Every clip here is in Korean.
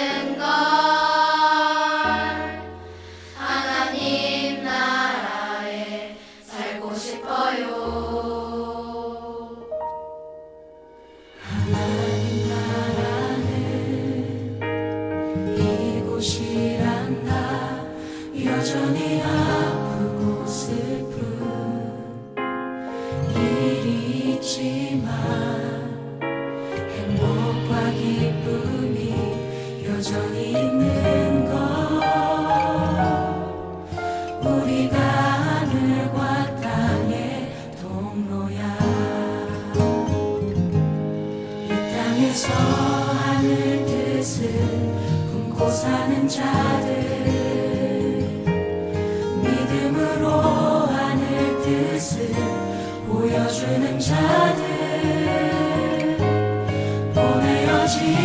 and God. 자들 보내어진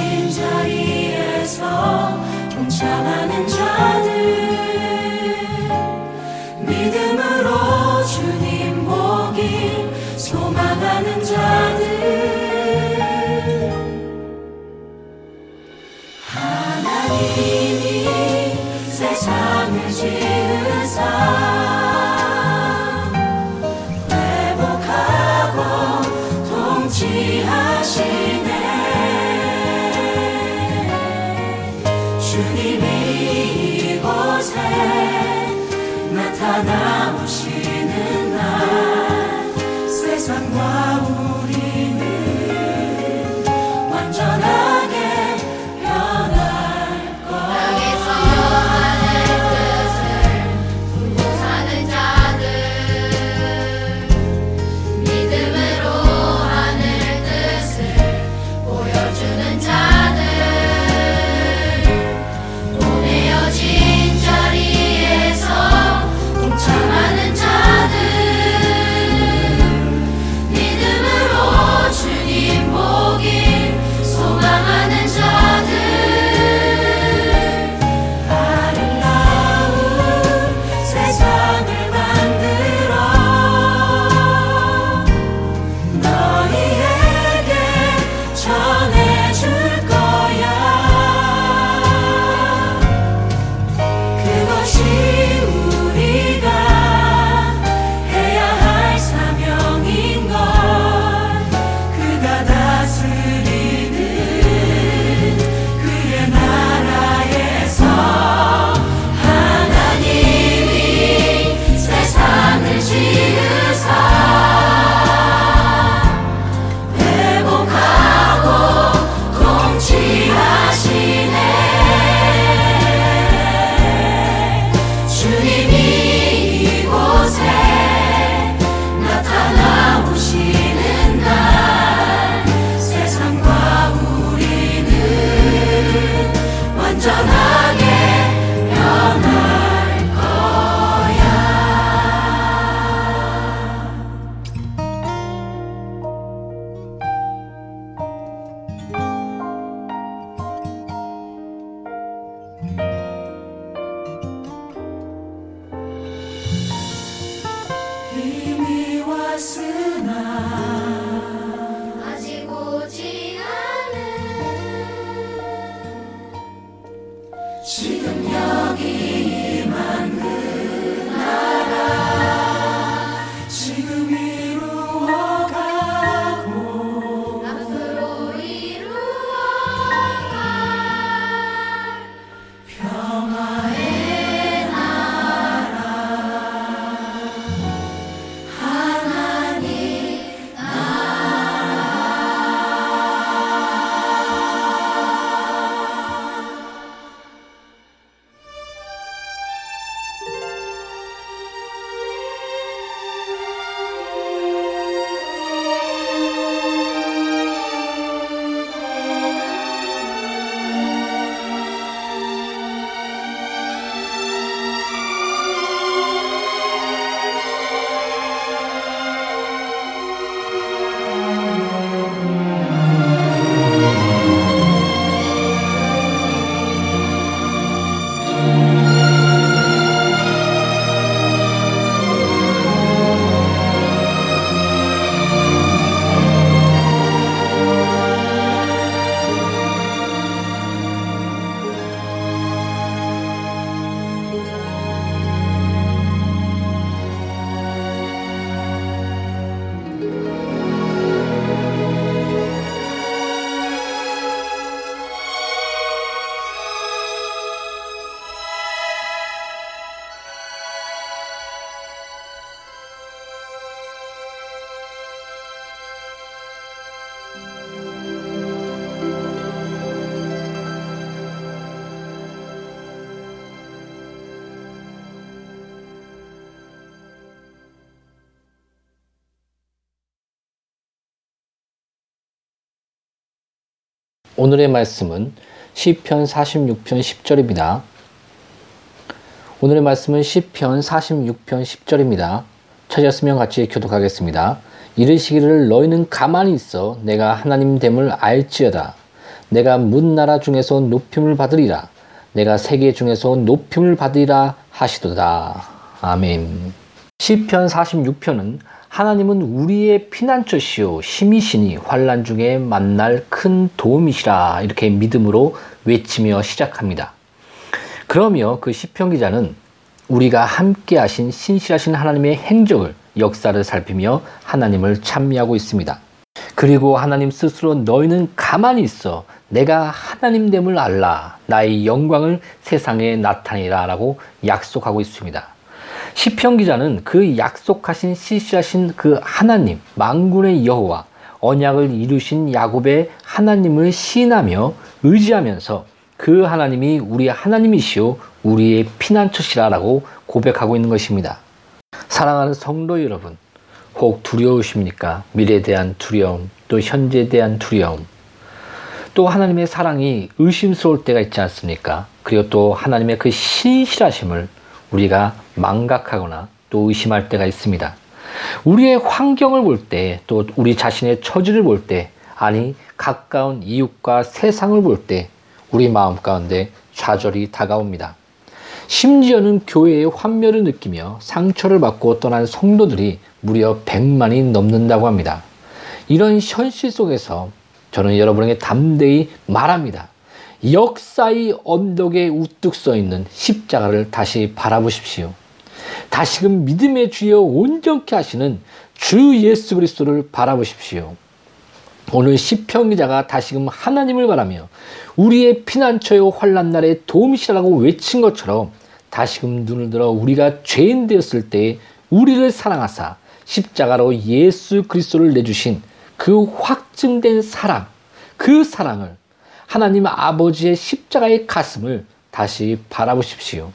오늘의 말씀은 시편 46편 10절입니다. 오늘의 말씀은 시편 46편 10절입니다. 찾았으면 같이 교독하겠습니다. 이르시기를 너희는 가만히 있어 내가 하나님 됨을 알지어다. 내가 문 나라 중에서 높임을 받으리라. 내가 세계 중에서 높임을 받으리라 하시도다. 아멘. 시편 46편은 하나님은 우리의 피난처시요 힘이시니 환란 중에 만날 큰 도움이시라 이렇게 믿음으로 외치며 시작합니다. 그러며 그 시편 기자는 우리가 함께 하신 신실하신 하나님의 행적을 역사를 살피며 하나님을 찬미하고 있습니다. 그리고 하나님 스스로 너희는 가만히 있어 내가 하나님 됨을 알라 나의 영광을 세상에 나타내라 라고 약속하고 있습니다. 시편 기자는 그 약속하신 시시하신 그 하나님 망군의 여호와 언약을 이루신 야곱의 하나님을 시인하며 의지하면서 그 하나님이 우리 하나님이시오 우리의 피난처시라라고 고백하고 있는 것입니다. 사랑하는 성도 여러분, 혹 두려우십니까? 미래에 대한 두려움, 또 현재에 대한 두려움, 또 하나님의 사랑이 의심스러울 때가 있지 않습니까? 그리고 또 하나님의 그 신실하심을 우리가 망각하거나 또 의심할 때가 있습니다. 우리의 환경을 볼 때, 또 우리 자신의 처지를 볼 때, 아니, 가까운 이웃과 세상을 볼 때, 우리 마음 가운데 좌절이 다가옵니다. 심지어는 교회의 환멸을 느끼며 상처를 받고 떠난 성도들이 무려 100만이 넘는다고 합니다. 이런 현실 속에서 저는 여러분에게 담대히 말합니다. 역사의 언덕에 우뚝 서 있는 십자가를 다시 바라보십시오. 다시금 믿음의 주여 온전케 하시는 주 예수 그리스도를 바라보십시오. 오늘 시편 기자가 다시금 하나님을 바라며 우리의 피난처요 환란 날에 도움이시라고 외친 것처럼 다시금 눈을 들어 우리가 죄인 되었을 때 우리를 사랑하사 십자가로 예수 그리스도를 내주신 그 확증된 사랑, 그 사랑을 하나님 아버지의 십자가의 가슴을 다시 바라보십시오.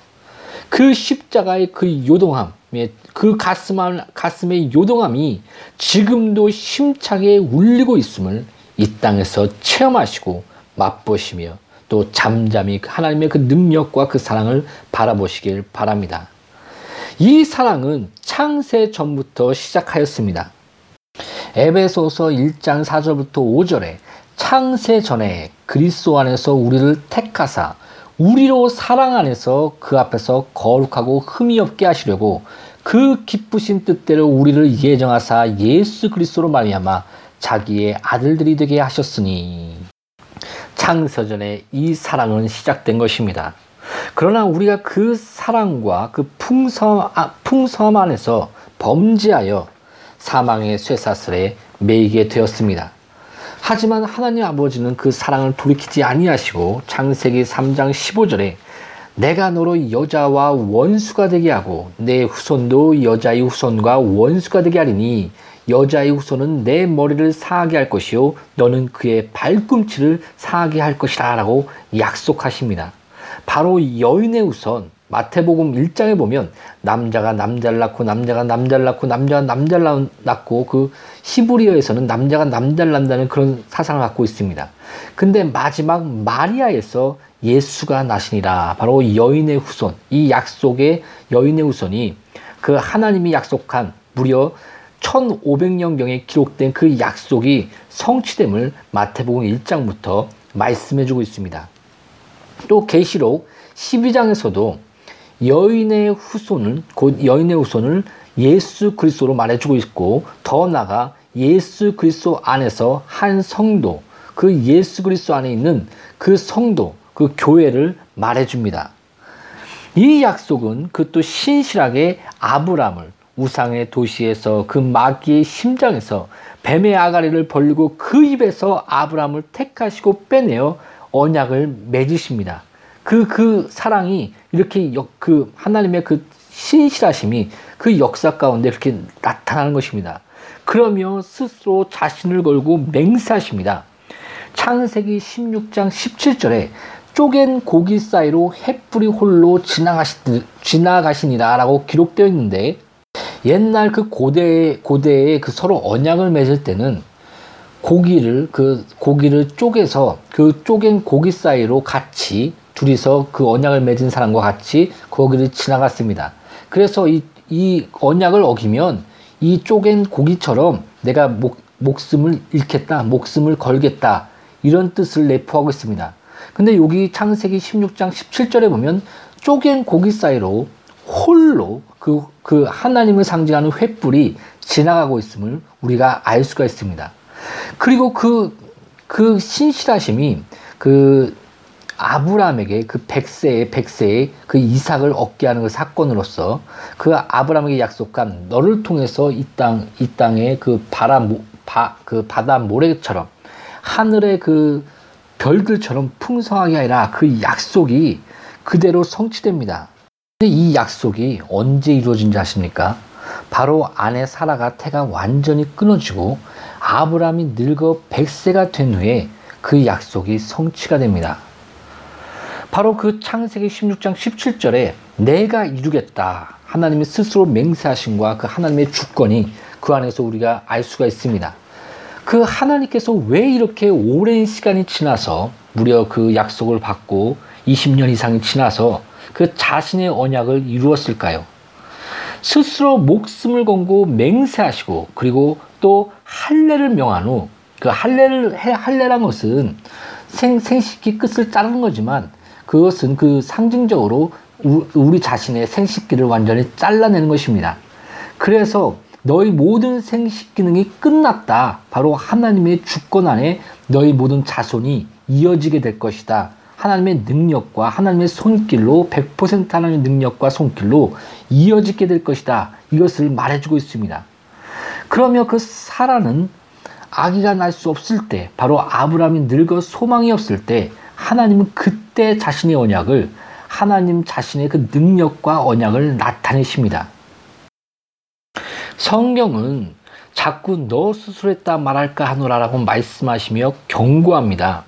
그 십자가의 그 요동함의 그 가슴, 가슴의 요동함이 지금도 힘차게 울리고 있음을 이 땅에서 체험하시고 맛보시며 또 잠잠히 하나님의 그 능력과 그 사랑을 바라보시길 바랍니다. 이 사랑은 창세 전부터 시작하였습니다. 에베소서 1장 4절부터 5절에 창세 전에 그리스도 안에서 우리를 택하사 우리로 사랑 안에서 그 앞에서 거룩하고 흠이 없게 하시려고 그 기쁘신 뜻대로 우리를 예정하사 예수 그리스도로 말미암아 자기의 아들들이 되게 하셨으니 창세전에 이 사랑은 시작된 것입니다. 그러나 우리가 그 사랑과 그 풍성, 아, 안에서 범죄하여 사망의 쇠사슬에 매이게 되었습니다. 하지만 하나님 아버지는 그 사랑을 돌이키지 아니하시고 창세기 3장 15절에 내가 너로 여자와 원수가 되게 하고 내 후손도 여자의 후손과 원수가 되게 하리니 여자의 후손은 내 머리를 상하게 할 것이요 너는 그의 발꿈치를 상하게 할 것이라 라고 약속하십니다. 바로 여인의 후손 마태복음 1장에 보면 남자가 남자를 낳고 남자가 남자를 낳고 남자가 남자를 낳고 그 히브리어에서는 남자가 남자를 낳는다는 그런 사상을 갖고 있습니다. 근데 마지막 마리아에서 예수가 나시니라 바로 여인의 후손 이 약속의 여인의 후손이 그 하나님이 약속한 무려 1500년경에 기록된 그 약속이 성취됨을 마태복음 1장부터 말씀해 주고 있습니다. 또 계시록 12장에서도 여인의 후손을 곧 여인의 후손을 예수 그리스도로 말해주고 있고 더 나아가 예수 그리스도 안에서 한 성도 그 예수 그리스도 안에 있는 그 성도 그 교회를 말해줍니다. 이 약속은 그 또 신실하게 아브람을 우상의 도시에서 그 마귀의 심장에서 뱀의 아가리를 벌리고 그 입에서 아브람을 택하시고 빼내어 언약을 맺으십니다. 그, 그 사랑이 이렇게 역, 그 하나님의 그 신실하심이 그 역사 가운데 이렇게 나타나는 것입니다. 그러며 스스로 자신을 걸고 맹세하십니다. 창세기 16장 17절에 쪼갠 고기 사이로 햇불이 홀로 지나가시, 지나가시니라 라고 기록되어 있는데 옛날 그 고대, 고대에 그 서로 언약을 맺을 때는 고기를 그 고기를 쪼개서 그 쪼갠 고기 사이로 같이 둘이서 그 언약을 맺은 사람과 같이 거기를 지나갔습니다. 그래서 이, 이 언약을 어기면 이 쪼갠 고기처럼 내가 목, 목숨을 잃겠다, 목숨을 걸겠다 이런 뜻을 내포하고 있습니다. 근데 여기 창세기 16장 17절에 보면 쪼갠 고기 사이로 홀로 그, 그 하나님을 상징하는 횃불이 지나가고 있음을 우리가 알 수가 있습니다. 그리고 그, 그 신실하심이 그 아브라함에게 그 백세의 백세의 그 이삭을 얻게 하는 그 사건으로서 그 아브라함에게 약속한 너를 통해서 이 땅, 이 땅에 그 바람, 바, 그 바다 모래처럼 하늘의 그 별들처럼 풍성하게 아니라 그 약속이 그대로 성취됩니다. 근데 이 약속이 언제 이루어진지 아십니까? 바로 아내 사라가 태가 완전히 끊어지고 아브라함이 늙어 100세가 된 후에 그 약속이 성취가 됩니다. 바로 그 창세기 16장 17절에 내가 이루겠다. 하나님이 스스로 맹세하신과 그 하나님의 주권이 그 안에서 우리가 알 수가 있습니다. 그 하나님께서 왜 이렇게 오랜 시간이 지나서 무려 그 약속을 받고 20년 이상이 지나서 그 자신의 언약을 이루었을까요? 스스로 목숨을 걸고 맹세하시고 그리고 또 할례를 명한 후 그 할례를 할례란 것은 생 생식기 끝을 자르는 거지만 그것은 그 상징적으로 우리 자신의 생식기를 완전히 잘라내는 것입니다. 그래서 너희 모든 생식 기능이 끝났다. 바로 하나님의 주권 안에 너희 모든 자손이 이어지게 될 것이다. 하나님의 능력과 하나님의 손길로 100% 하나님의 능력과 손길로 이어지게 될 것이다. 이것을 말해주고 있습니다. 그러면 그 사라는 아기가 날 수 없을 때, 바로 아브라함이 늙어 소망이 없을 때, 하나님은 그때 자신의 언약을, 하나님 자신의 그 능력과 언약을 나타내십니다. 성경은 자꾸 너 스스로했다 말할까 하노라라고 말씀하시며 경고합니다.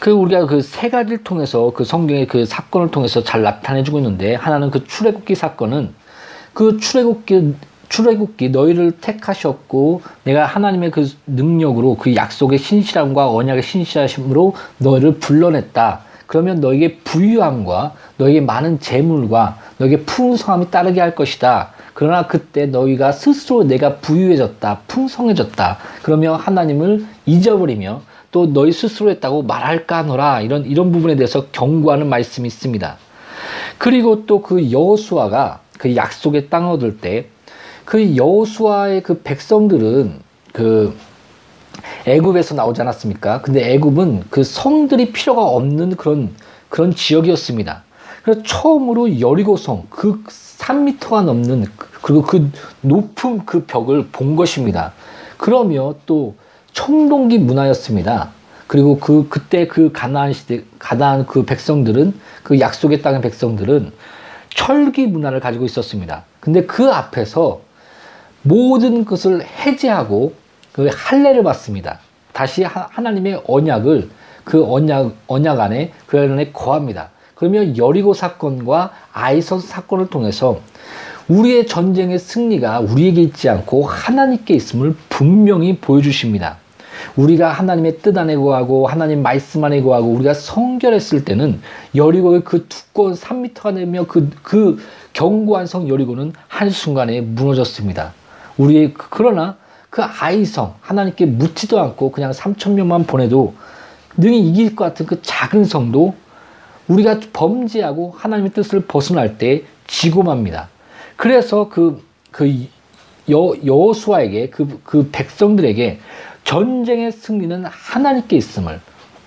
그 우리가 그 세 가지를 통해서 그 성경의 그 사건을 통해서 잘 나타내주고 있는데 하나는 그 출애굽기 사건은 그 출애굽기 출애굽기 너희를 택하셨고 내가 하나님의 그 능력으로 그 약속의 신실함과 언약의 신실하심으로 너희를 불러냈다. 그러면 너에게 부유함과 너에게 많은 재물과 너에게 풍성함이 따르게 할 것이다. 그러나 그때 너희가 스스로 내가 부유해졌다, 풍성해졌다. 그러면 하나님을 잊어버리며 또 너희 스스로 했다고 말할까 하노라 이런 이런 부분에 대해서 경고하는 말씀이 있습니다. 그리고 또 그 여호수아가 그 약속의 땅 얻을 때 그 여호수아의 그 백성들은 그 애굽에서 나오지 않았습니까? 근데 애굽은 그 성들이 필요가 없는 그런 그런 지역이었습니다. 그래서 처음으로 여리고성 그 3미터가 넘는 그리고 그 높은 그 벽을 본 것입니다. 그러며 또 청동기 문화였습니다. 그리고 그 그때 그 가나안 시대 가나안 그 백성들은 그 약속의 땅의 백성들은 철기 문화를 가지고 있었습니다. 근데 그 앞에서 모든 것을 해제하고 그 할례를 받습니다. 다시 하나님의 언약을 그 언약 언약 안에 그 안에 거합니다. 그러면 여리고 사건과 아이선 사건을 통해서 우리의 전쟁의 승리가 우리에게 있지 않고 하나님께 있음을 분명히 보여주십니다. 우리가 하나님의 뜻 안에 거하고 하나님 말씀 안에 거하고 우리가 성결했을 때는 여리고의 그 두꺼운 3미터가 되며 그, 그 견고한 성 여리고는 한순간에 무너졌습니다. 우리의 그, 그러나 그 아이성 하나님께 묻지도 않고 그냥 3천 명만 보내도 능히 이길 것 같은 그 작은 성도 우리가 범죄하고 하나님의 뜻을 벗어날 때 지고 맙니다. 그래서 그, 그 여, 여호수아에게 그, 그 백성들에게 전쟁의 승리는 하나님께 있음을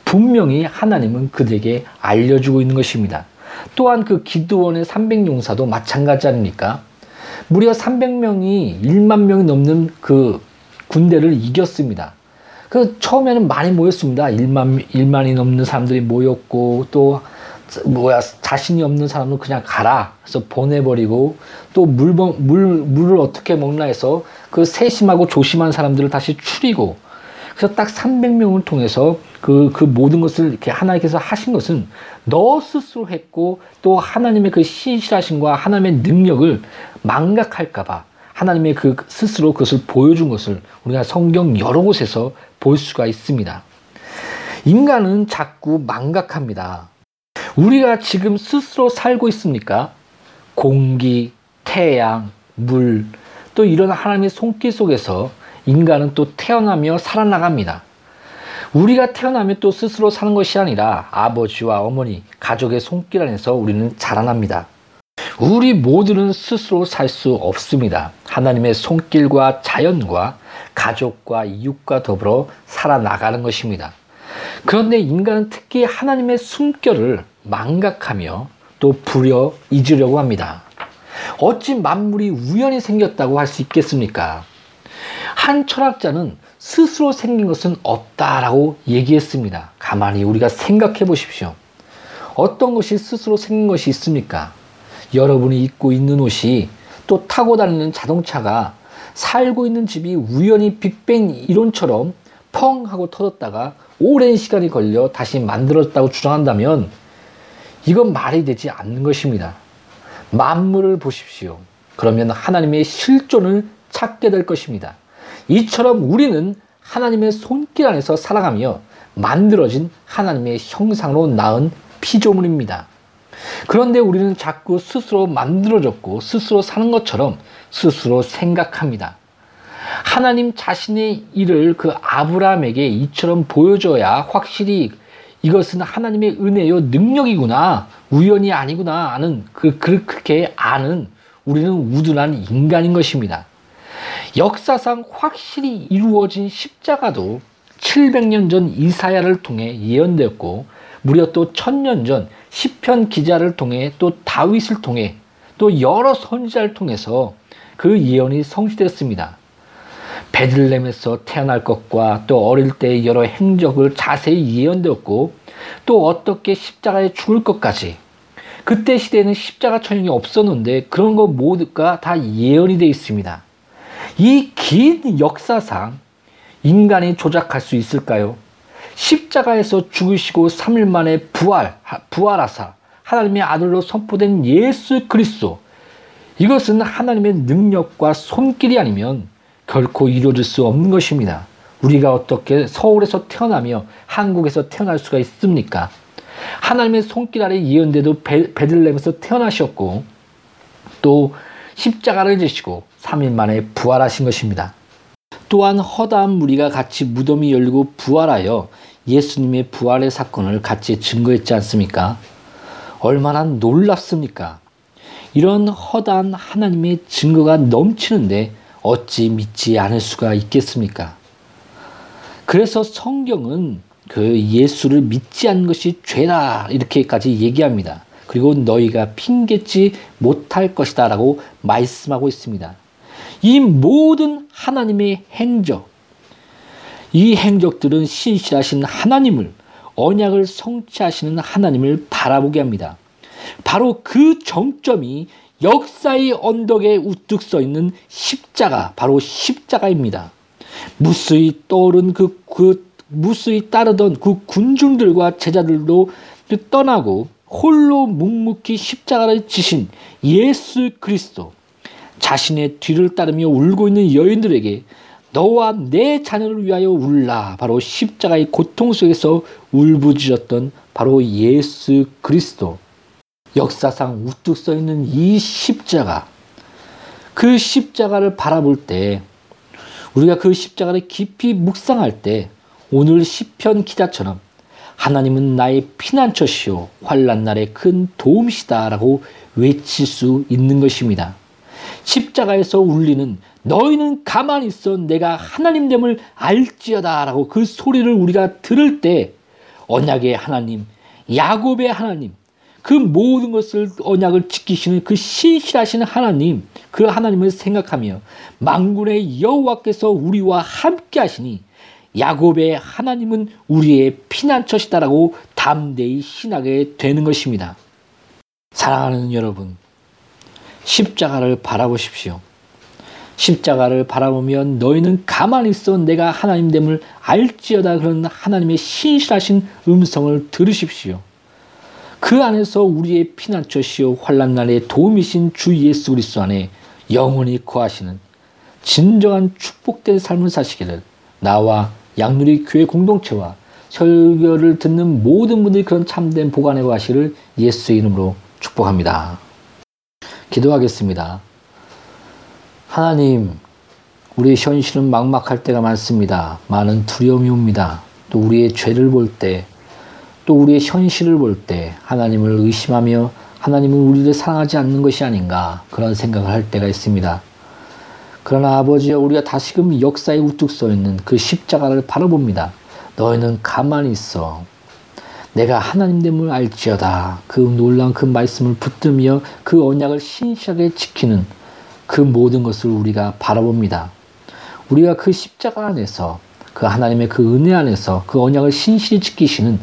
분명히 하나님은 그들에게 알려주고 있는 것입니다. 또한 그 기드원의 300용사도 마찬가지 아닙니까? 무려 300명이 1만 명이 넘는 그 군대를 이겼습니다. 그 처음에는 많이 모였습니다. 1만 1만이 넘는 사람들이 모였고 또 뭐야 자신이 없는 사람은 그냥 가라 그래서 보내버리고 또물물 물을 어떻게 먹나 해서 그 세심하고 조심한 사람들을 다시 추리고 그래서 딱 300명을 통해서 그, 그 모든 것을 이렇게 하나님께서 하신 것은 너 스스로 했고 또 하나님의 그 신실하심과 하나님의 능력을 망각할까봐 하나님의 그 스스로 그것을 보여준 것을 우리가 성경 여러 곳에서 볼 수가 있습니다. 인간은 자꾸 망각합니다. 우리가 지금 스스로 살고 있습니까? 공기, 태양, 물, 또 이런 하나님의 손길 속에서 인간은 또 태어나며 살아나갑니다. 우리가 태어나면 또 스스로 사는 것이 아니라 아버지와 어머니, 가족의 손길 안에서 우리는 자라납니다. 우리 모두는 스스로 살 수 없습니다. 하나님의 손길과 자연과 가족과 이웃과 더불어 살아나가는 것입니다. 그런데 인간은 특히 하나님의 숨결을 망각하며 또 부려 잊으려고 합니다. 어찌 만물이 우연히 생겼다고 할 수 있겠습니까? 한 철학자는 스스로 생긴 것은 없다라고 얘기했습니다. 가만히 우리가 생각해 보십시오. 어떤 것이 스스로 생긴 것이 있습니까? 여러분이 입고 있는 옷이 또 타고 다니는 자동차가 살고 있는 집이 우연히 빅뱅 이론처럼 펑 하고 터졌다가 오랜 시간이 걸려 다시 만들었다고 주장한다면 이건 말이 되지 않는 것입니다. 만물을 보십시오. 그러면 하나님의 실존을 찾게 될 것입니다. 이처럼 우리는 하나님의 손길 안에서 살아가며 만들어진 하나님의 형상으로 낳은 피조물입니다. 그런데 우리는 자꾸 스스로 만들어졌고 스스로 사는 것처럼 스스로 생각합니다. 하나님 자신의 일을 그 아브라함에게 이처럼 보여줘야 확실히 이것은 하나님의 은혜요 능력이구나 우연이 아니구나 하는 그, 그 그렇게 아는 우리는 우둔한 인간인 것입니다. 역사상 확실히 이루어진 십자가도 700년 전 이사야를 통해 예언되었고 무려 또 천년 전 시편 기자를 통해 또 다윗을 통해 또 여러 선지자를 통해서 그 예언이 성취됐습니다. 베들렘에서 태어날 것과 또 어릴 때의 여러 행적을 자세히 예언되었고 또 어떻게 십자가에 죽을 것까지 그때 시대에는 십자가 천형이 없었는데 그런 것 모두가 다 예언이 되어 있습니다. 이 긴 역사상 인간이 조작할 수 있을까요? 십자가에서 죽으시고 3일 만에 부활, 부활하사 하나님의 아들로 선포된 예수 그리스도 이것은 하나님의 능력과 손길이 아니면 결코 이루어질 수 없는 것입니다. 우리가 어떻게 서울에서 태어나며 한국에서 태어날 수가 있습니까? 하나님의 손길 아래 예언대도 베들렘에서 태어나셨고 또 십자가를 지시고 3일 만에 부활하신 것입니다. 또한 허다한 무리가 같이 무덤이 열리고 부활하여 예수님의 부활의 사건을 같이 증거했지 않습니까? 얼마나 놀랍습니까? 이런 허다한 하나님의 증거가 넘치는데 어찌 믿지 않을 수가 있겠습니까? 그래서 성경은 그 예수를 믿지 않는 것이 죄다 이렇게까지 얘기합니다. 그리고 너희가 핑계지 못할 것이다 라고 말씀하고 있습니다. 이 모든 하나님의 행적, 이 행적들은 신실하신 하나님을, 언약을 성취하시는 하나님을 바라보게 합니다. 바로 그 정점이 역사의 언덕에 우뚝 서 있는 십자가, 바로 십자가입니다. 무수히 떠오른 그, 그, 무수히 따르던 그 군중들과 제자들도 떠나고 홀로 묵묵히 십자가를 지신 예수 그리스도, 자신의 뒤를 따르며 울고 있는 여인들에게 너와 내 자녀를 위하여 울라. 바로 십자가의 고통 속에서 울부짖었던 바로 예수 그리스도. 역사상 우뚝 서 있는 이 십자가, 그 십자가를 바라볼 때, 우리가 그 십자가를 깊이 묵상할 때, 오늘 시편 기자처럼 하나님은 나의 피난처시오, 환란 날의 큰 도움이시다라고 외칠 수 있는 것입니다. 십자가에서 울리는 너희는 가만히 있어 내가 하나님됨을 알지어다라고 그 소리를 우리가 들을 때 언약의 하나님, 야곱의 하나님, 그 모든 것을 언약을 지키시는 그 신실하신 하나님, 그 하나님을 생각하며 망군의 여호와께서 우리와 함께 하시니 야곱의 하나님은 우리의 피난처시다라고 담대히 신하게 되는 것입니다. 사랑하는 여러분, 십자가를 바라보십시오. 십자가를 바라보면 너희는 가만히 있어 내가 하나님 됨을 알지어다 그런 하나님의 신실하신 음성을 들으십시오. 그 안에서 우리의 피난처시요 환란 날에 도움이신 주 예수 그리스도 안에 영원히 거하시는 진정한 축복된 삶을 사시기를 나와 양누리 교회 공동체와 설교를 듣는 모든 분들이 그런 참된 보관의 과실을 예수 이름으로 축복합니다. 기도하겠습니다. 하나님, 우리의 현실은 막막할 때가 많습니다. 많은 두려움이 옵니다. 또 우리의 죄를 볼 때, 또 우리의 현실을 볼 때 하나님을 의심하며 하나님은 우리를 사랑하지 않는 것이 아닌가 그런 생각을 할 때가 있습니다. 그러나 아버지여 우리가 다시금 역사에 우뚝 서 있는 그 십자가를 바라봅니다. 너희는 가만히 있어. 내가 하나님 됨을 알지어다. 그 놀라운 그 말씀을 붙들며 그 언약을 신실하게 지키는 그 모든 것을 우리가 바라봅니다. 우리가 그 십자가 안에서 그 하나님의 그 은혜 안에서 그 언약을 신실히 지키시는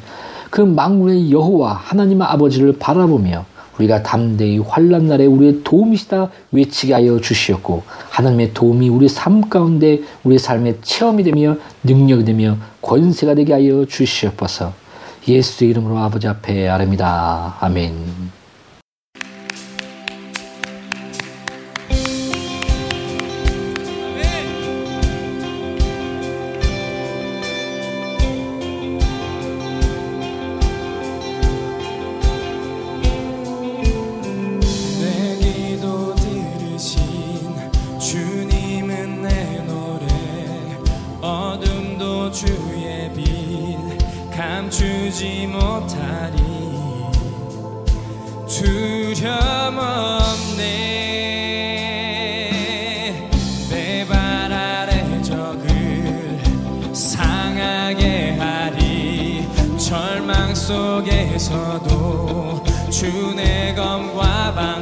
그 망군의 여호와 하나님 아버지를 바라보며 우리가 담대히 환란 날에 우리의 도움이시다 외치게 하여 주시었고 하나님의 도움이 우리 삶 가운데 우리 삶의 체험이 되며 능력이 되며 권세가 되게 하여 주시옵소서. 예수 이름으로 아버지 앞에 아뢰니다. 아멘. 감추지 못하리. 두려움 없네. 내 발 아래 적을 상하게 하리. 절망 속에서도 주의 검과 방